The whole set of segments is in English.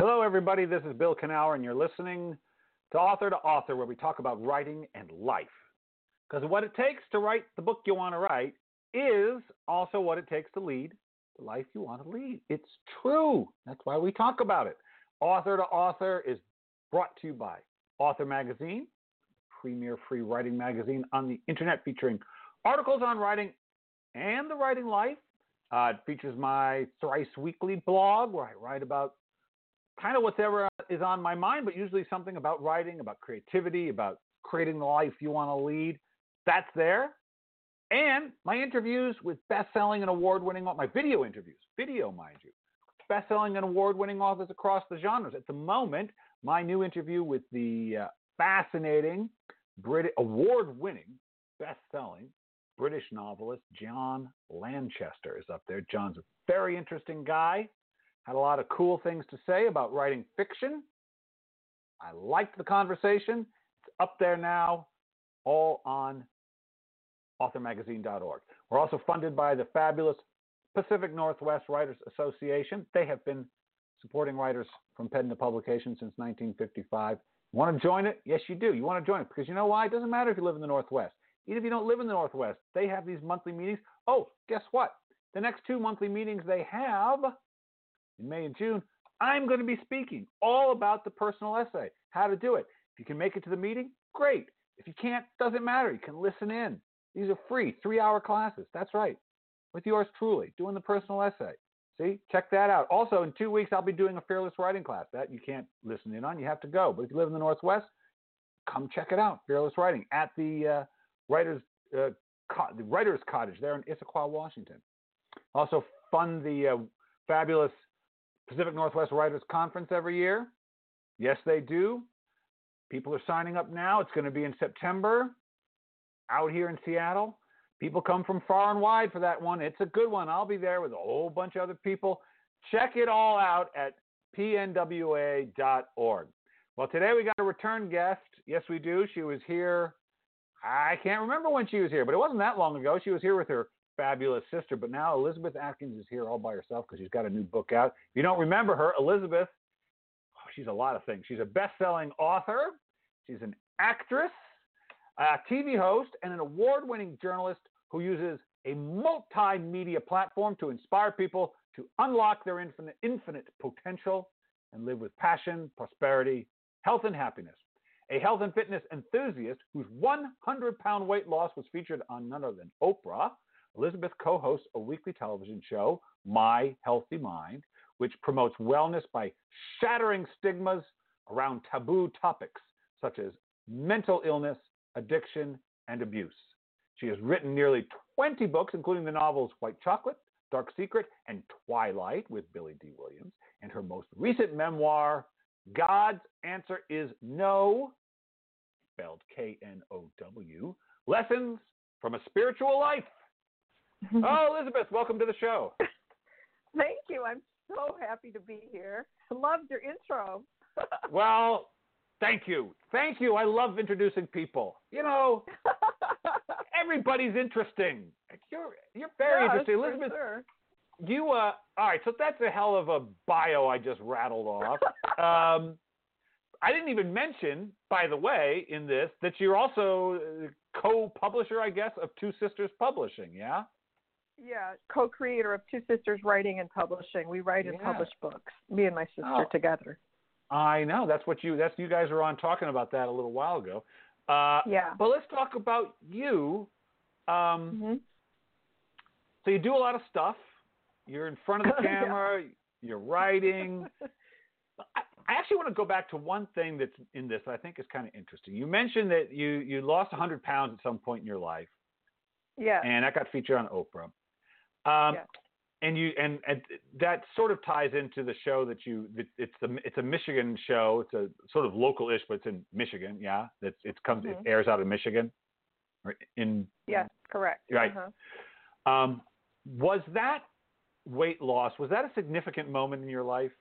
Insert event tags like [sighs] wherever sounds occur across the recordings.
Hello, everybody. This is Bill Kenower, and you're listening to Author to Author, where we talk about writing and life. Because what it takes to write the book you want to write is also what it takes to lead the life you want to lead. It's true. That's why we talk about it. Author to Author is brought to you by Author Magazine, premier free writing magazine on the internet featuring articles on writing and the writing life. Uh, it features my thrice weekly blog where I write about kind of whatever is on my mind, but usually something about writing, about creativity, about creating the life you want to lead. That's there. And my interviews with best-selling and award-winning, my video interviews, video, mind you, best-selling and award-winning authors across the genres. At the moment, my new interview with the uh, fascinating, Brit- award-winning, best-selling British novelist John Lanchester is up there. John's a very interesting guy. Had a lot of cool things to say about writing fiction. I liked the conversation. It's up there now, all on authormagazine.org. We're also funded by the fabulous Pacific Northwest Writers Association. They have been supporting writers from pen to publication since 1955. Want to join it? Yes, you do. You want to join it because you know why? It doesn't matter if you live in the Northwest. Even if you don't live in the Northwest, they have these monthly meetings. Oh, guess what? The next two monthly meetings they have in May and June, I'm going to be speaking all about the personal essay, how to do it. If you can make it to the meeting, great. If you can't, doesn't matter. You can listen in. These are free, three hour classes. That's right. With yours truly, doing the personal essay. See, check that out. Also, in two weeks, I'll be doing a fearless writing class. That you can't listen in on. You have to go. But if you live in the Northwest, come check it out. Fearless writing at the uh, writers uh, co- the writers cottage there in Issaquah, Washington. Also, fund the uh, fabulous Pacific Northwest Writers Conference every year. Yes, they do. People are signing up now. It's going to be in September out here in Seattle. People come from far and wide for that one. It's a good one. I'll be there with a whole bunch of other people. Check it all out at pnwa.org. Well, today we got a return guest. Yes, we do. She was here. I can't remember when she was here, but it wasn't that long ago. She was here with her fabulous sister. But now Elizabeth Atkins is here all by herself because she's got a new book out. If you don't remember her, Elizabeth, oh, she's a lot of things. She's a best selling author, she's an actress, a TV host, and an award winning journalist who uses a multimedia platform to inspire people to unlock their infinite, infinite potential and live with passion, prosperity, health, and happiness. A health and fitness enthusiast whose 100 pound weight loss was featured on none other than Oprah, Elizabeth co hosts a weekly television show, MI Healthy Mind, which promotes wellness by shattering stigmas around taboo topics such as mental illness, addiction, and abuse. She has written nearly 20 books, including the novels White Chocolate, Dark Secret, and Twilight with Billy Dee Williams, and her most recent memoir, God's Answer is Know, spelled K N O W, Lessons from a Spiritual Life. Oh, Elizabeth, welcome to the show. [laughs] Thank you. I'm so happy to be here. I loved your intro. [laughs] well, thank you. Thank you. I love introducing people. You know, [laughs] everybody's interesting. You're you're very yes, interesting, Elizabeth. Sure. You uh, all right? So that's a hell of a bio I just rattled off. um, I didn't even mention, by the way, in this that you're also co-publisher, I guess, of Two Sisters Publishing. Yeah. Yeah, co-creator of Two Sisters Writing and Publishing. We write and Yeah. publish books. Me and my sister Oh. together. I know. That's what you. That's you guys were on talking about that a little while ago. Uh, Yeah. But let's talk about you. Um, hmm So you do a lot of stuff. You're in front of the [laughs] Yeah. camera. You're writing. [laughs] I, I actually want to go back to one thing that's in this that I think is kind of interesting. You mentioned that you you lost 100 pounds at some point in your life, Yeah. and that got featured on Oprah. Um, Yeah. And you and, and that sort of ties into the show that you. It's a it's a Michigan show. It's a sort of local-ish, but it's in Michigan. Yeah, it's it comes Mhm. it airs out of Michigan, or in Yes, correct. Right. Uh-huh. Um, was that weight loss? Was that a significant moment in your life?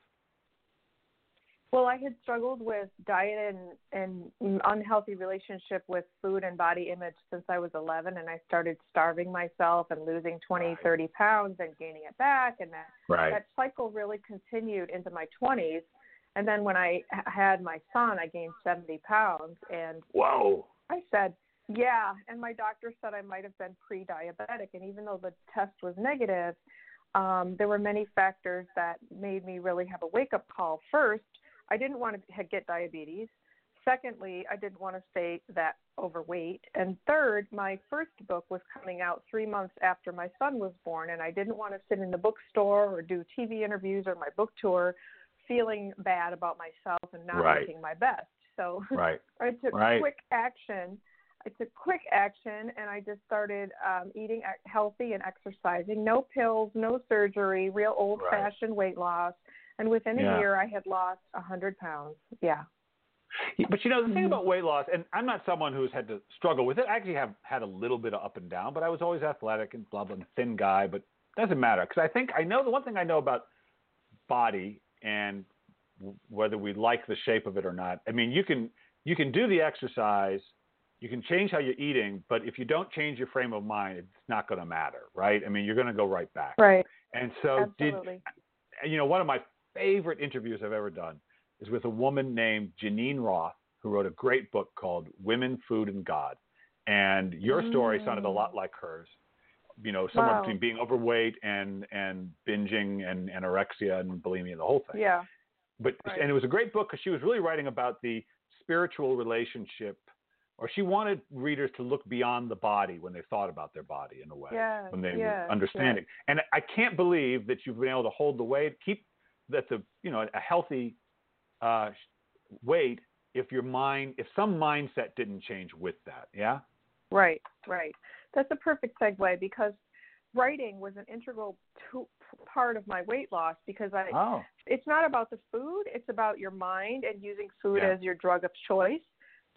Well, I had struggled with diet and and unhealthy relationship with food and body image since I was 11 and I started starving myself and losing 20, Right. 30 pounds and gaining it back and that Right. that cycle really continued into my 20s And then when I had my son, I gained 70 pounds. And whoa, I said, yeah. And my doctor said I might have been pre diabetic. And even though the test was negative, um, there were many factors that made me really have a wake up call. First, I didn't want to get diabetes. Secondly, I didn't want to stay that overweight. And third, my first book was coming out three months after my son was born, and I didn't want to sit in the bookstore or do TV interviews or my book tour feeling bad about myself and not right. looking my best. So right. [laughs] I took right. quick action. I took quick action and I just started um, eating healthy and exercising. No pills, no surgery, real old fashioned weight loss. And within a yeah. year, I had lost a 100 pounds. Yeah. But you know the thing Mm-hmm. about weight loss, and I'm not someone who's had to struggle with it. I actually have had a little bit of up and down, but I was always athletic and blah blah, and thin guy. But it doesn't matter because I think I know the one thing I know about body and whether we like the shape of it or not. I mean, you can you can do the exercise, you can change how you're eating, but if you don't change your frame of mind, it's not going to matter, right? I mean, you're going to go right back. Right. And so, Absolutely. did you know one of my favorite interviews I've ever done is with a woman named Geneen Roth, who wrote a great book called Women, Food, and God. And your story sounded a lot mm. like hers. You know, somewhere Wow. between being overweight and and binging and anorexia and bulimia, the whole thing. Yeah. But Right. and it was a great book because she was really writing about the spiritual relationship, or she wanted readers to look beyond the body when they thought about their body in a way, Yeah, when they yeah, were understanding. And I can't believe that you've been able to hold the weight, keep that the you know a healthy uh, weight if your mind, if some mindset didn't change with that. Yeah. Right, right. That's a perfect segue because writing was an integral to, part of my weight loss because I Oh. it's not about the food, it's about your mind and using food Yeah. as your drug of choice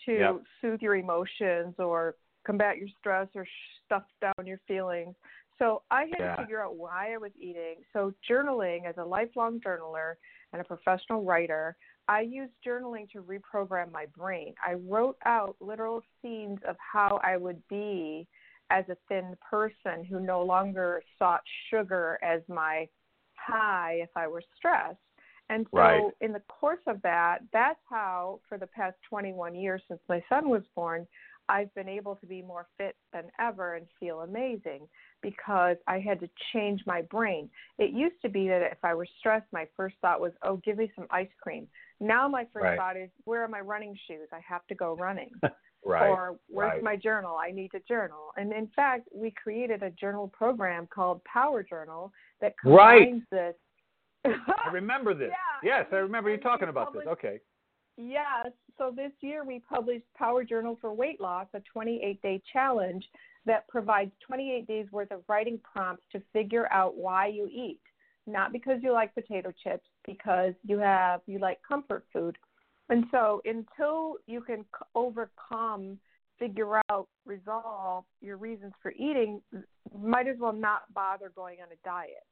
to Yep. soothe your emotions or combat your stress or stuff down your feelings. So I had Yeah. to figure out why I was eating. So journaling as a lifelong journaler and a professional writer, I used journaling to reprogram my brain. I wrote out literal scenes of how I would be as a thin person who no longer sought sugar as my high if I were stressed. And so, Right. in the course of that, that's how, for the past 21 years since my son was born, I've been able to be more fit than ever and feel amazing because I had to change my brain. It used to be that if I were stressed, my first thought was, oh, give me some ice cream. Now, my first Right. thought is, where are my running shoes? I have to go running. [laughs] Right. Or where's right. my journal? I need to journal. And in fact, we created a journal program called Power Journal that Right. combines this. I remember this. [laughs] Yeah, yes, I remember you talking about this. Okay. Yes. So this year we published Power Journal for Weight Loss, a 28 day challenge that provides 28 days worth of writing prompts to figure out why you eat. Not because you like potato chips, because you have you like comfort food. And so until you can overcome, figure out, resolve your reasons for eating, might as well not bother going on a diet.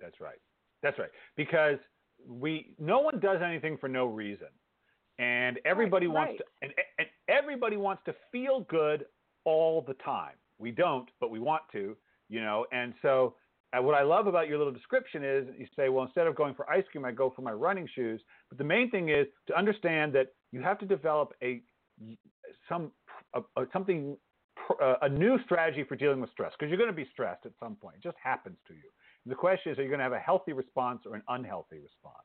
That's right. That's right. Because we no one does anything for no reason. And everybody Right, wants right. to and, and everybody wants to feel good all the time. We don't, but we want to, you know. And so uh, what I love about your little description is you say, well, instead of going for ice cream, I go for my running shoes. But the main thing is to understand that you have to develop a some a, a, something uh, a new strategy for dealing with stress because you're going to be stressed at some point. It just happens to you. The question is, are you going to have a healthy response or an unhealthy response?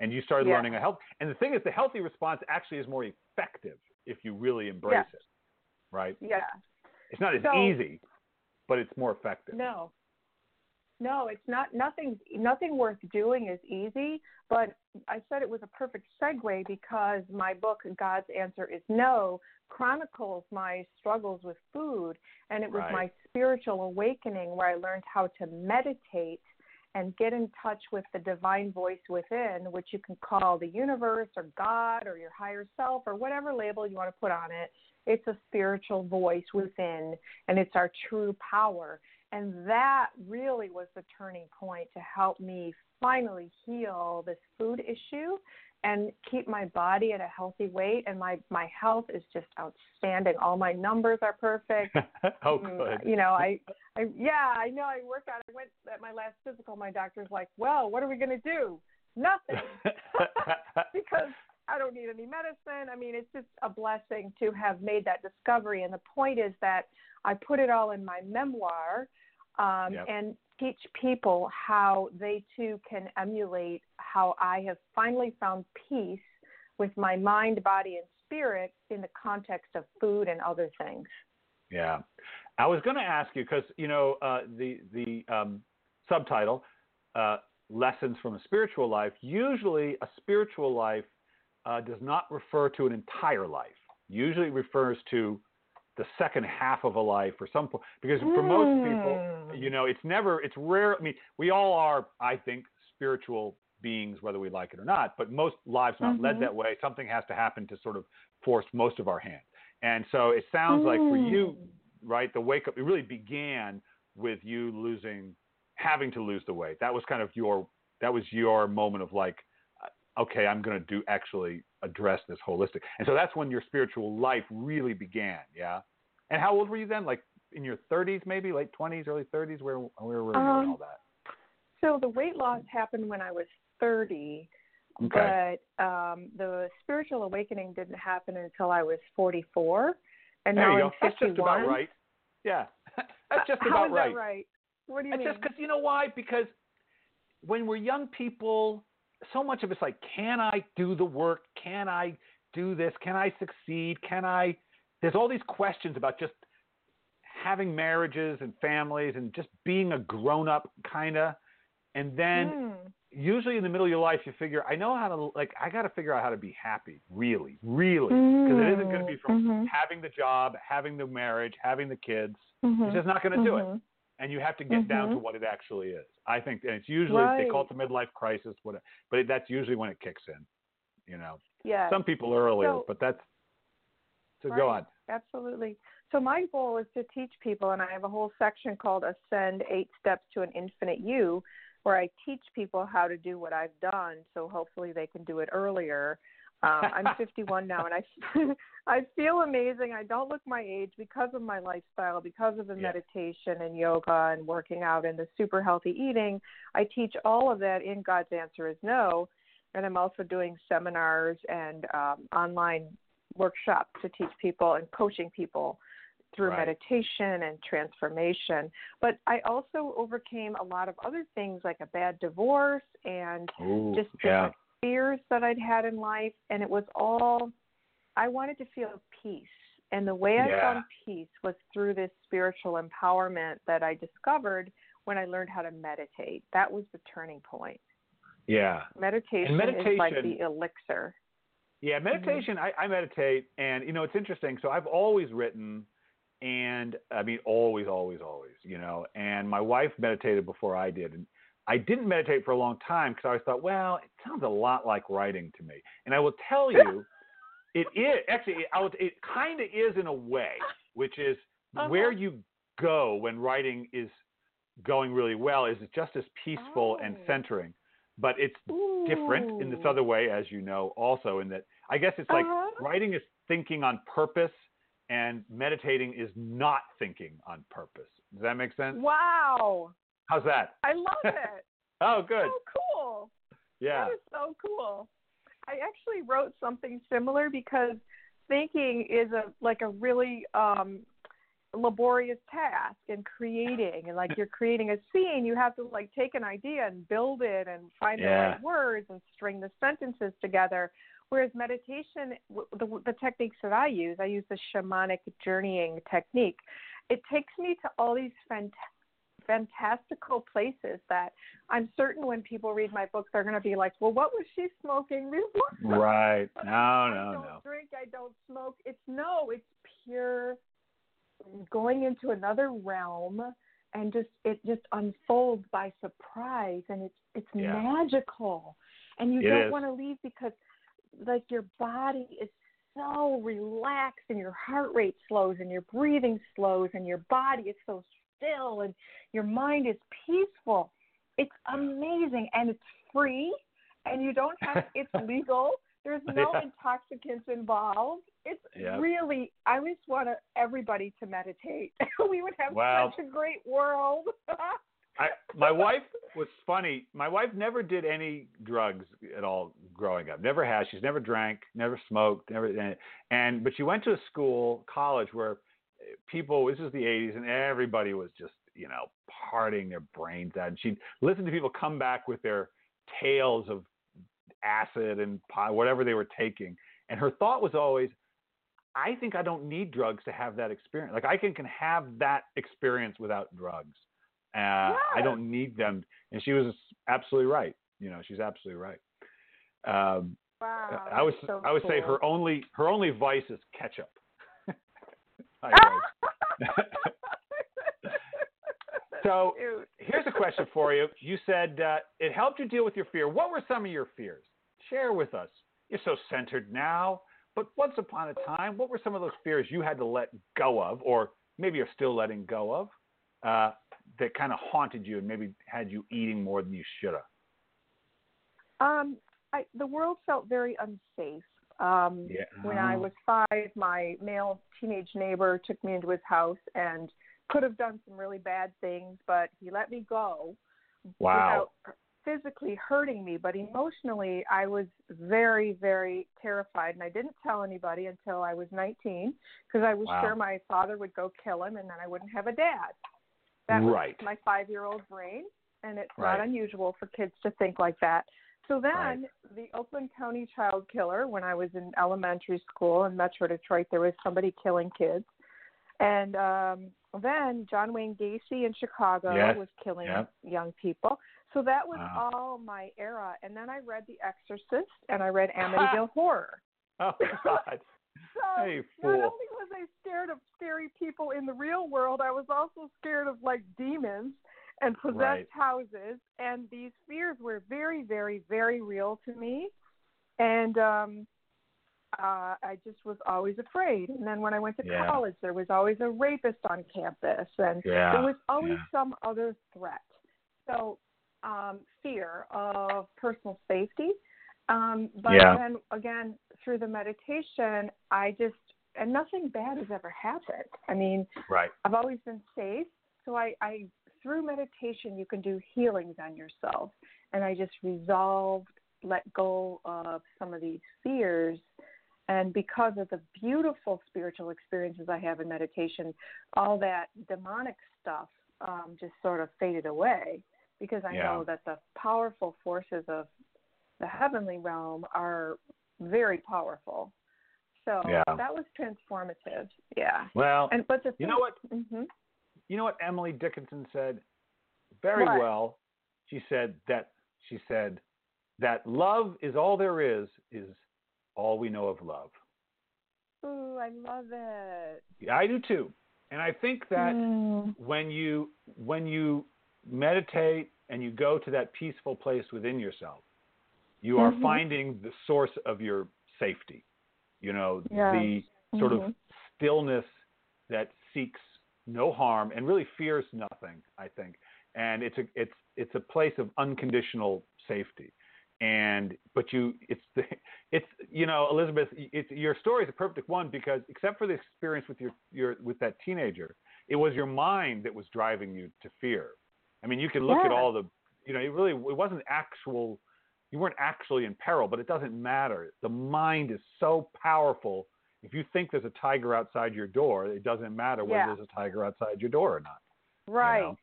And you started Yeah. learning a health. And the thing is, the healthy response actually is more effective if you really embrace Yes. it, right? Yeah. It's not as So- easy, but it's more effective. No. No, it's not nothing nothing worth doing is easy, but I said it was a perfect segue because my book God's Answer is Know chronicles my struggles with food and it was Right. my spiritual awakening where I learned how to meditate and get in touch with the divine voice within, which you can call the universe or God or your higher self or whatever label you want to put on it. It's a spiritual voice within, and it's our true power. And that really was the turning point to help me finally heal this food issue and keep my body at a healthy weight. And my, my health is just outstanding. All my numbers are perfect. [laughs] oh, Mm, good. You know, I, I, yeah, I know. I work out. I went at my last physical. My doctor's like, "Well, what are we going to do?" Nothing. [laughs] because I don't need any medicine. I mean, it's just a blessing to have made that discovery. And the point is that I put it all in my memoir um, Yep. and teach people how they too can emulate how I have finally found peace with my mind, body, and spirit in the context of food and other things. Yeah, I was going to ask you because you know uh, the the um, subtitle uh, "Lessons from a Spiritual Life." Usually, a spiritual life uh, does not refer to an entire life. Usually, it refers to the second half of a life or some point. Because for most people, Mm. you know, it's never, it's rare. I mean, we all are, I think, spiritual beings, whether we like it or not. But most lives are not led Mhm. that way. Something has to happen to sort of force most of our hand. And so it sounds like for you, Mm. right, the wake up, it really began with you losing, having to lose the weight. That was kind of your, that was your moment of like, uh, okay, I'm going to do actually address this holistic. And so that's when your spiritual life really began. Yeah. And how old were you then? Like in your 30s, maybe late 20s, early 30s. Where where were you Um, all that? So the weight loss happened when I was 30, Okay. but um, the spiritual awakening didn't happen until I was 44, and there now I'm go. That's just about right. Yeah. [laughs] that's just about is right. that right? What do you It's mean? just because you know why? Because when we're young people, so much of it's like, can I do the work? Can I do this? Can I succeed? Can I? There's all these questions about just having marriages and families and just being a grown up, kind of. And then Hmm. usually in the middle of your life, you figure, I know how to, like, I got to figure out how to be happy, really, really. Because it isn't going to be from Mhm. having the job, having the marriage, having the kids. Mhm. It's just not going to do it Mhm. and you have to get down to Mhm. what it actually is. I think, and it's usually they call it the midlife crisis, whatever, but it, that's usually when it kicks in. You know, Yeah. some people earlier, So- but that's so go on. Absolutely. So my goal is to teach people, and I have a whole section called "Ascend: Eight Steps to an Infinite You," where I teach people how to do what I've done. So hopefully they can do it earlier. Um, I'm [laughs] 51 now, and I [laughs] I feel amazing. I don't look my age because of my lifestyle, because of the Yeah. meditation and yoga and working out and the super healthy eating. I teach all of that in God's Answer Is Know, and I'm also doing seminars and um, online workshops to teach people and coaching people through Right. meditation and transformation. But I also overcame a lot of other things like a bad divorce and Ooh, just yeah, fears that I'd had in life. And it was all, I wanted to feel peace. And the way I Yeah. found peace was through this spiritual empowerment that I discovered when I learned how to meditate. That was the turning point. yeah, Meditation, is like the elixir. yeah. Mm-hmm. Meditation. I, I meditate, and you know, it's interesting. So I've always written, and I mean, always, always, always. You know, and my wife meditated before I did, and I didn't meditate for a long time because I always thought, well, it sounds a lot like writing to me. And I will tell [laughs] you, it is actually. It, would- it kind of is in a way, which is Uh-huh. where you go when writing is going really well is just as peaceful and Oh. centering. But it's different in this other way, as you know, also in that I guess it's like Uh-huh. writing is thinking on purpose, and meditating is not thinking on purpose. Does that make sense? Wow. How's that? I love it. [laughs] Oh, good. So cool. Yeah. That is so cool. I actually wrote something similar because thinking is a like a really um laborious task and creating and like [laughs] you're creating a scene you have to like take an idea and build it and find the right words and string the sentences together whereas meditation the, the techniques that i use i use the shamanic journeying technique it takes me to all these fant- fantastical places that i'm certain when people read my book they're going to be like well what was she smoking before [laughs] Right. No, I no, don't no. drink, I don't smoke. It's no, it's pure going into another realm and just it just unfolds by surprise and it's it's Yeah. magical. And you It don't is. want to leave because like your body is so relaxed and your heart rate slows and your breathing slows and your body is so still and your mind is peaceful. It's amazing and it's free and you don't have [laughs] it's legal. There's no Yeah. intoxicants involved. It's Yep. really I just want everybody to meditate. [laughs] we would have Well- such a great world. [laughs] I, my wife was funny. My wife never did any drugs at all growing up. Never has. She's never drank, never smoked, never. And, but she went to a school, college where people. This is the '80s, and everybody was just you know partying their brains out. And she'd listen to people come back with their tales of acid and whatever they were taking. And her thought was always, I think I don't need drugs to have that experience. Like I can, can have that experience without drugs. Uh, yes. I don't need them. And she was absolutely right. You know, she's absolutely right. Um, wow. I would so I would cool. say her only her only vice is ketchup. [laughs] [laughs] So [laughs] here's a question for you. You said uh, it helped you deal with your fear. What were some of your fears? Share with us. You're so centered now, but once upon a time, what were some of those fears you had to let go of, or maybe you're still letting go of, uh, that kind of haunted you and maybe had you eating more than you should have? Um, I, the world felt very unsafe. Um, Yeah. When I was five, my male teenage neighbor took me into his house and could have done some really bad things, but he let me go Wow. without physically hurting me. But emotionally, I was very, very terrified, and I didn't tell anybody until I was 19 because I was Wow. sure my father would go kill him, and then I wouldn't have a dad. That was Right. my five-year-old brain, and it's Right. not unusual for kids to think like that. So then, Right. the Oakland County child killer, when I was in elementary school in Metro Detroit, there was somebody killing kids. And um, then John Wayne Gacy in Chicago Yes. was killing Yep. young people. So that was Wow. all my era. And then I read The Exorcist and I read [laughs] Amityville Horror. Oh [laughs] God. So Hey, not only was I scared of scary people in the real world, I was also scared of like demons and possessed Right. houses. And these fears were very, very, very real to me. And um uh I just was always afraid. And then when I went to Yeah. college there was always a rapist on campus and Yeah. there was always yeah. some other threat. So um fear of personal safety. Um but Yeah. then again through the meditation I just and nothing bad has ever happened. I mean, Right. I've always been safe. So I, I through meditation you can do healings on yourself. And I just resolved, let go of some of these fears. And because of the beautiful spiritual experiences I have in meditation, all that demonic stuff um, just sort of faded away because I Yeah. know that the powerful forces of the heavenly realm are very powerful. So Yeah. that was transformative. Yeah. Well, And but the you know what? Mhm. You know what Emily Dickinson said very What? well. She said that she said that love is all there is is all we know of love. Ooh, I love it. Yeah, I do too. And I think that Mm. when you when you meditate and you go to that peaceful place within yourself, you are Mhm. finding the source of your safety. You know, Yes. the sort Mhm. of stillness that seeks no harm and really fears nothing, I think. And it's a it's it's a place of unconditional safety. And but you it's the [laughs] it's you know Elizabeth it's your story is a perfect one because except for the experience with your your with that teenager it was your mind that was driving you to fear. I mean you can look at all the you know it really it wasn't actual you weren't actually in peril but it doesn't matter. The mind is so powerful if you think there's a tiger outside your door, it doesn't matter whether Yeah. there's a tiger outside your door or not. you Right. know?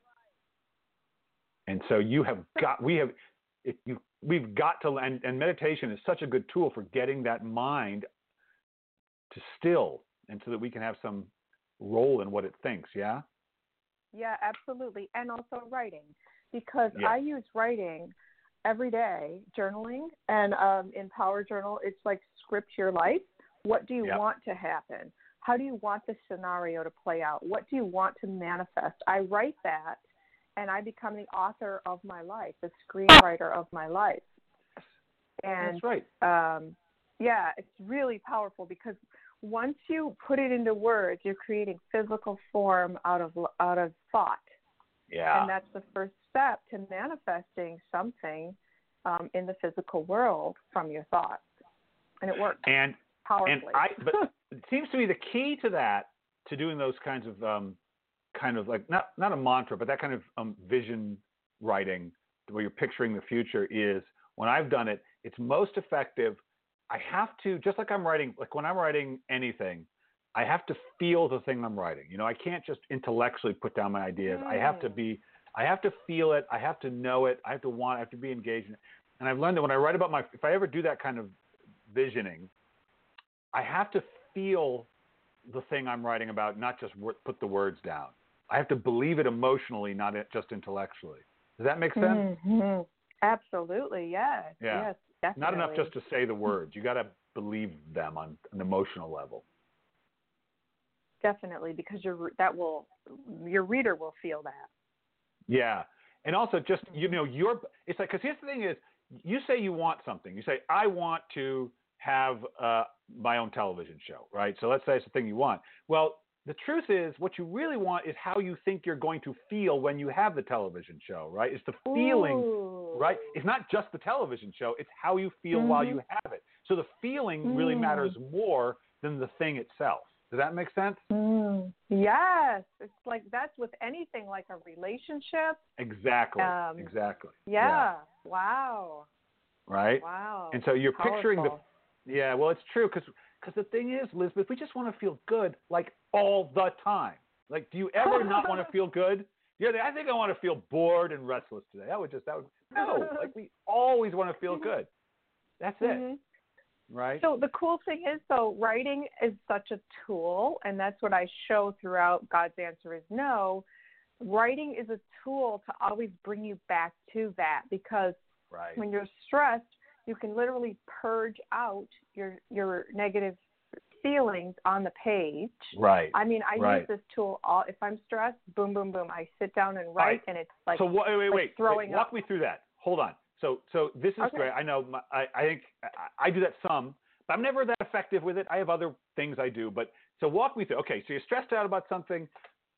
And so you have got we have it, you we've got to and, and meditation is such a good tool for getting that mind to still and so that we can have some role in what it thinks, yeah? Yeah, absolutely. And also writing because Yeah. I use writing every day, journaling, and um, in Power Journal, it's like script your life. What do you Yeah. want to happen? How do you want the scenario to play out? What do you want to manifest? I write that, and I become the author of my life, the screenwriter of my life. And That's right. um, yeah, it's really powerful because once you put it into words, you're creating physical form out of out of thought, Yeah. and that's the first step to manifesting something um, in the physical world from your thoughts, and it works And powerfully. and I but [laughs] it seems to me the key to that to doing those kinds of um, kind of like not not a mantra, but that kind of um, vision writing where you're picturing the future is when I've done it, it's most effective. I have to just like I'm writing, like when I'm writing anything, I have to feel the thing I'm writing. You know, I can't just intellectually put down my ideas. Mm. I have to mm. be, I have to feel it. I have to know it. I have to want. I have to be engaged in it. And I've learned that when I write about my, if I ever do that kind of visioning, I have to feel the thing I'm writing about, not just put the words down. I have to believe it emotionally, not just intellectually. Does that make sense? Mm-hmm. Absolutely, yes. Yeah. Yes, definitely. Not enough just to say the words. You got to believe them on an emotional level. Definitely, because your that will your reader will feel that. Yeah, and also just you know your it's like because here's the thing is you say you want something. You say I want to have uh, my own television show, right? So let's say it's the thing you want. Well, the truth is, what you really want is how you think you're going to feel when you have the television show, right? It's the feeling, Ooh. right? It's not just the television show, it's how you feel mm-hmm. while you have it. So the feeling mm. really matters more than the thing itself. Does that make sense? Mm. Yes. It's like that's with anything like a relationship. Exactly. Um, exactly. Yeah. yeah. Wow. Right? Wow. And so you're Powerful. picturing the yeah, well, it's true because because the thing is, Elizabeth, we just want to feel good like all the time. Like, do you ever not want to [laughs] feel good? Yeah, I think I want to feel bored and restless today. That would just that would no. Like we always want to feel good. That's it. Mm-hmm. Right. So the cool thing is though, writing is such a tool, and that's what I show throughout God's answer is know. Writing is a tool to always bring you back to that because right. when you're stressed, you can literally purge out your your negative feelings on the page. Right. I mean, I right. use this tool all if I'm stressed, boom, boom, boom. I sit down and write, right. and it's like so. Wait, wait, like wait. Throwing Walk up. me through that. Hold on. So, so this is okay. great. I know. My, I, I think I, I do that some, but I'm never that effective with it. I have other things I do, but so walk me through. Okay, so you're stressed out about something.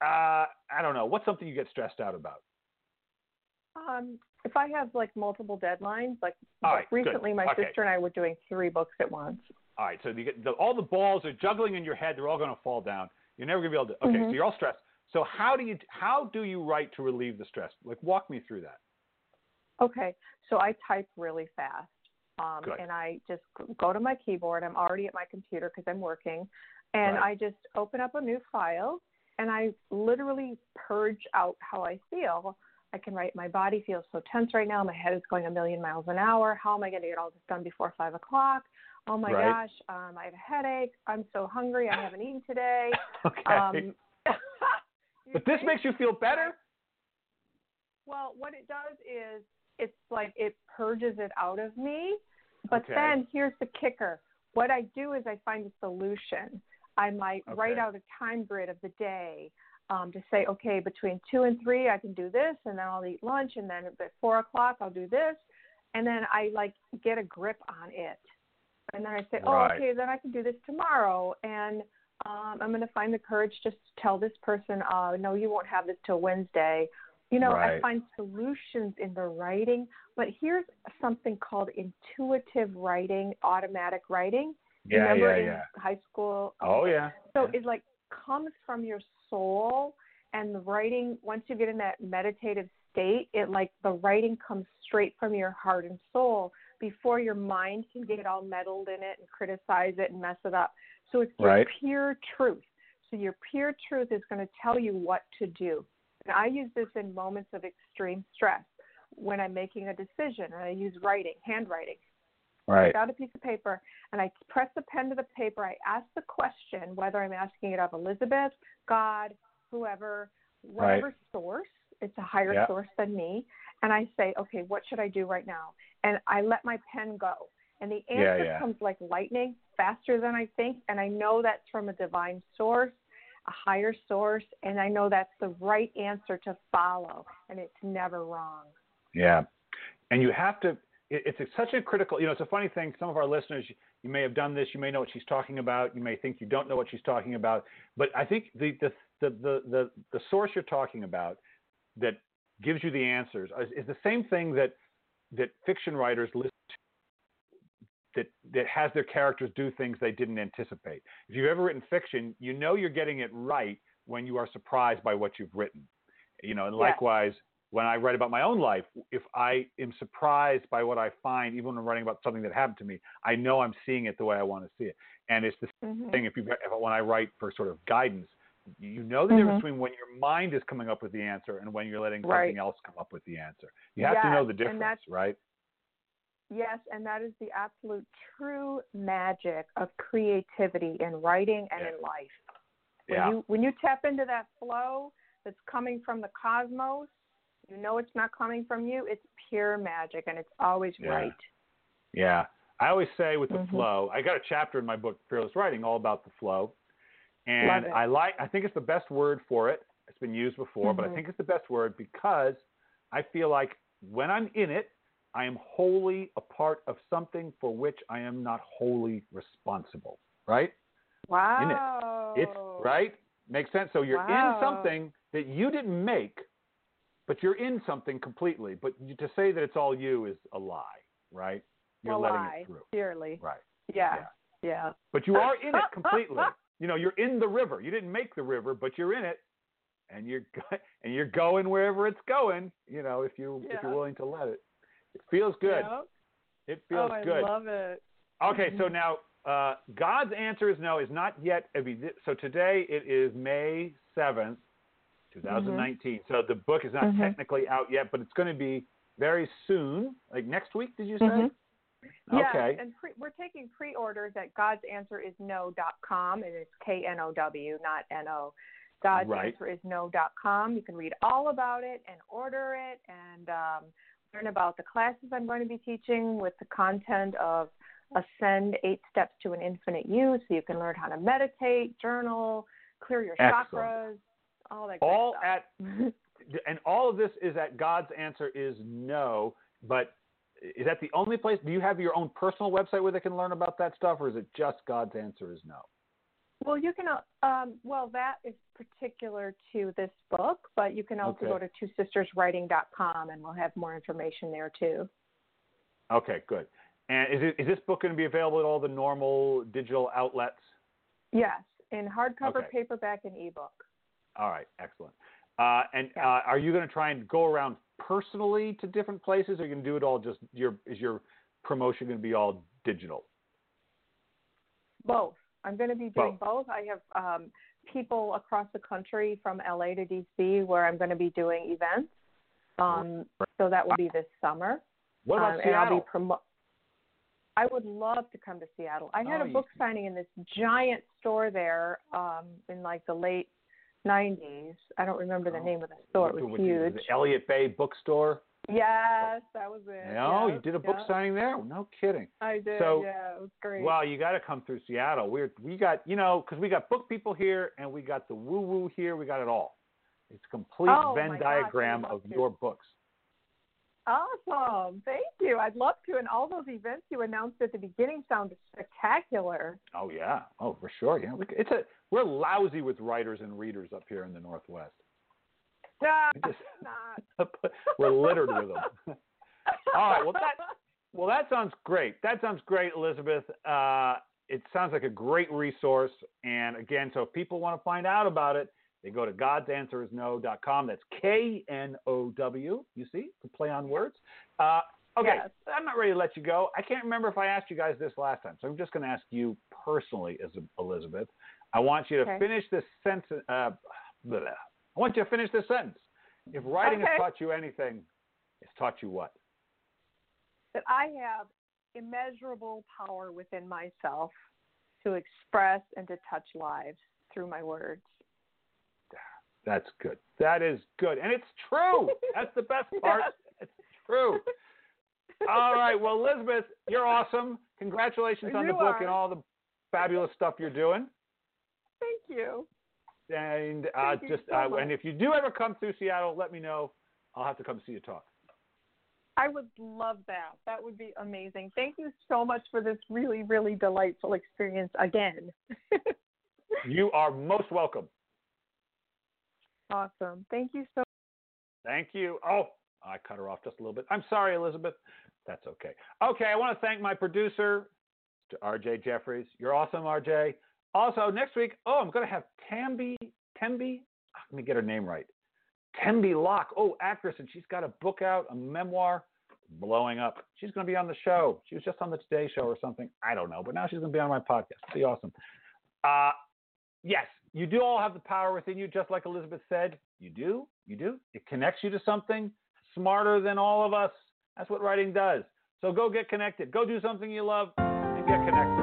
Uh, I don't know. What's something you get stressed out about? Um, if I have like multiple deadlines, like right, recently, good. my okay. sister and I were doing three books at once. All right, so you get the, all the balls are juggling in your head; they're all going to fall down. You're never going to be able to. Okay, mm-hmm. so you're all stressed. So how do you how do you write to relieve the stress? Like walk me through that. Okay, so I type really fast, um, and I just go to my keyboard. I'm already at my computer because I'm working, and right. I just open up a new file, and I literally purge out how I feel I can write, my body feels so tense right now. My head is going a million miles an hour. How am I going to get all this done before five o'clock? Oh my right. gosh, um, I have a headache. I'm so hungry. I haven't eaten today. [laughs] okay. Um, [laughs] but this makes you feel better? Well, what it does is it's like it purges it out of me. But okay. then here's the kicker. What I do is I find a solution. I might okay. write out a time grid of the day um, to say, okay, between two and three, I can do this, and then I'll eat lunch, and then at four o'clock, I'll do this, and then I like get a grip on it, and then I say, oh, okay, then I can do this tomorrow, and um, I'm going to find the courage just to tell this person, uh, no, you won't have this till Wednesday. You know, right. I find solutions in the writing, but here's something called intuitive writing, automatic writing. Yeah, Remember yeah, in yeah. high school? Oh yeah. So it like comes from your soul and the writing once you get in that meditative state it like the writing comes straight from your heart and soul before your mind can get all meddled in it and criticize it and mess it up so it's your right. pure truth so your pure truth is going to tell you what to do and i use this in moments of extreme stress when i'm making a decision and i use writing handwriting Right. I got a piece of paper and I press the pen to the paper. I ask the question whether I'm asking it of Elizabeth, God, whoever, whatever right. source. It's a higher yeah. source than me. And I say, okay, what should I do right now? And I let my pen go. And the answer yeah, yeah. comes like lightning, faster than I think. And I know that's from a divine source, a higher source. And I know that's the right answer to follow. And it's never wrong. Yeah. And you have to it's such a critical, you know, it's a funny thing. Some of our listeners, you may have done this, you may know what she's talking about, you may think you don't know what she's talking about, but I think the the the the the, the source you're talking about that gives you the answers is, is the same thing that that fiction writers listen to that that has their characters do things they didn't anticipate. If you've ever written fiction, you know you're getting it right when you are surprised by what you've written. You know, and likewise, when I write about my own life, if I am surprised by what I find, even when I'm writing about something that happened to me, I know I'm seeing it the way I want to see it. And it's the Mhm. thing if you if, when I write for sort of guidance, you know the difference Mhm. between when your mind is coming up with the answer and when you're letting Right. something else come up with the answer. You have to know the difference, right? Yes, and that is the absolute true magic of creativity in writing and Yeah. in life. When Yeah. you when you tap into that flow that's coming from the cosmos, you know it's not coming from you. It's pure magic and it's always Yeah. right. Yeah. I always say with the Mhm. flow, I got a chapter in my book, Fearless Writing, all about the flow. And. I like I think it's the best word for it. It's been used before, but I Mhm. think it's the best word because I feel like when I'm in it, I am wholly a part of something for which I am not wholly responsible. Right? Wow. In it. It's right? Makes sense. So you're Wow. in something that you didn't make, but you're in something completely. But to say that it's all you is a lie, right? You're a letting lie, it through. Clearly. Right. Yeah. Yeah. But you are [laughs] in it completely. you know, you're in the river. You didn't make the river, but you're in it, and you're [laughs] and you're going wherever it's going. You know, if you if you're willing to let it, it feels good. Yep. It feels oh, I good. love it. Okay, so Mhm. now uh, God's answer is know is not yet. I So today it is May seventh, two thousand nineteen. So the book is not Mhm. technically out yet, but it's going to be very soon, like next week. Did you say? Mhm. Yes, Okay. and pre- we're taking pre-orders at God's Answer is godsanswerisknow.com, and it's K-N-O-W, not N-O. God's Right. Godsanswerisknow.com. You can read all about it and order it and um, learn about the classes I'm going to be teaching with the content of Ascend Eight Steps to an Infinite You, so you can learn how to meditate, journal, clear your Excellent. chakras, all that. all stuff. at [laughs] and all of this is at God's answer is know. But is that the only place? Do you have your own personal website where they can learn about that stuff, or is it just God's answer is know? Well, you can. uh, Um, well, that is particular to this book, but you can also Okay. go to twosisters.writing.com, and we'll have more information there too. Okay, good. And is it is this book going to be available at all the normal digital outlets? Yes, in hardcover, Okay. paperback, and ebook. All right, excellent. Uh, and Yeah. uh, are you going to try and go around personally to different places, or are you going to do it all just your is your promotion going to be all digital? Both. I'm going to be doing both. I have um, people across the country from LA to DC where I'm going to be doing events. Um, so that will be this summer. What about um, and I'll be promo- I would love to come to Seattle. I had Oh, a you- book signing in this giant store there um, in like the late '90s. I don't remember the Oh. name of the store. It was huge. The Elliott Bay Bookstore. Yes, that was it. No, Yeah, oh, you did a book yeah. signing there. No kidding. I did. So- yeah, it was great. Well, you got to come through Seattle. We're we got you know because we got book people here and we got the woo woo here. We got it all. It's a complete Oh, Venn my gosh, diagram of your books. Awesome. Thank you. I'd love to. And all those events you announced at the beginning sounded spectacular. Oh yeah. Oh for sure. Yeah. It's a we're lousy with writers and readers up here in the Northwest. Nah, [laughs] We just- [laughs] not. [laughs] we're littered with them. All right, well, that- Well, that sounds great. That sounds great, Elizabeth. Uh, it sounds like a great resource. And again, so if people want to find out about it, they go to godsanswerisknow.com. That's K N O W. You see, the play on words. Uh, okay, Yes. I'm not ready to let you go. I can't remember if I asked you guys this last time, so I'm just going to ask you personally, as Elizabeth. I want you to Okay. finish this sentence. Uh, [sighs] blah. I want you to finish this sentence. If writing has taught you anything, it's taught you what? that I have immeasurable power within myself to express and to touch lives through my words. That's good. That is good. And it's true. That's the best [laughs] part. It's true. All right. Well, Elizabeth, you're awesome. Congratulations on the book are. and all the fabulous stuff you're doing. Thank you. And uh, just so uh, and if you do ever come through Seattle, let me know. I'll have to come see you talk. I would love that. That would be amazing. Thank you so much for this really, really delightful experience again. [laughs] You are most welcome. awesome. Thank you so Thank you. Oh, I cut her off just a little bit. I'm sorry, Elizabeth. That's okay. Okay, I want to thank my producer, Mr. RJ Jeffries. You're awesome, RJ. Also, next week, oh, I'm going to have Tamby Tembi. Let me get her name right. Tembi Locke. Oh, actress, and she's got a book out, a memoir, blowing up. She's going to be on the show. She was just on the Today Show or something. I don't know, but now she's going to be on my podcast. It'll be awesome. Uh, yes, you do all have the power within you, just like Elizabeth said. You do. You do. It connects you to something smarter than all of us. That's what writing does. So go get connected. Go do something you love and get connected.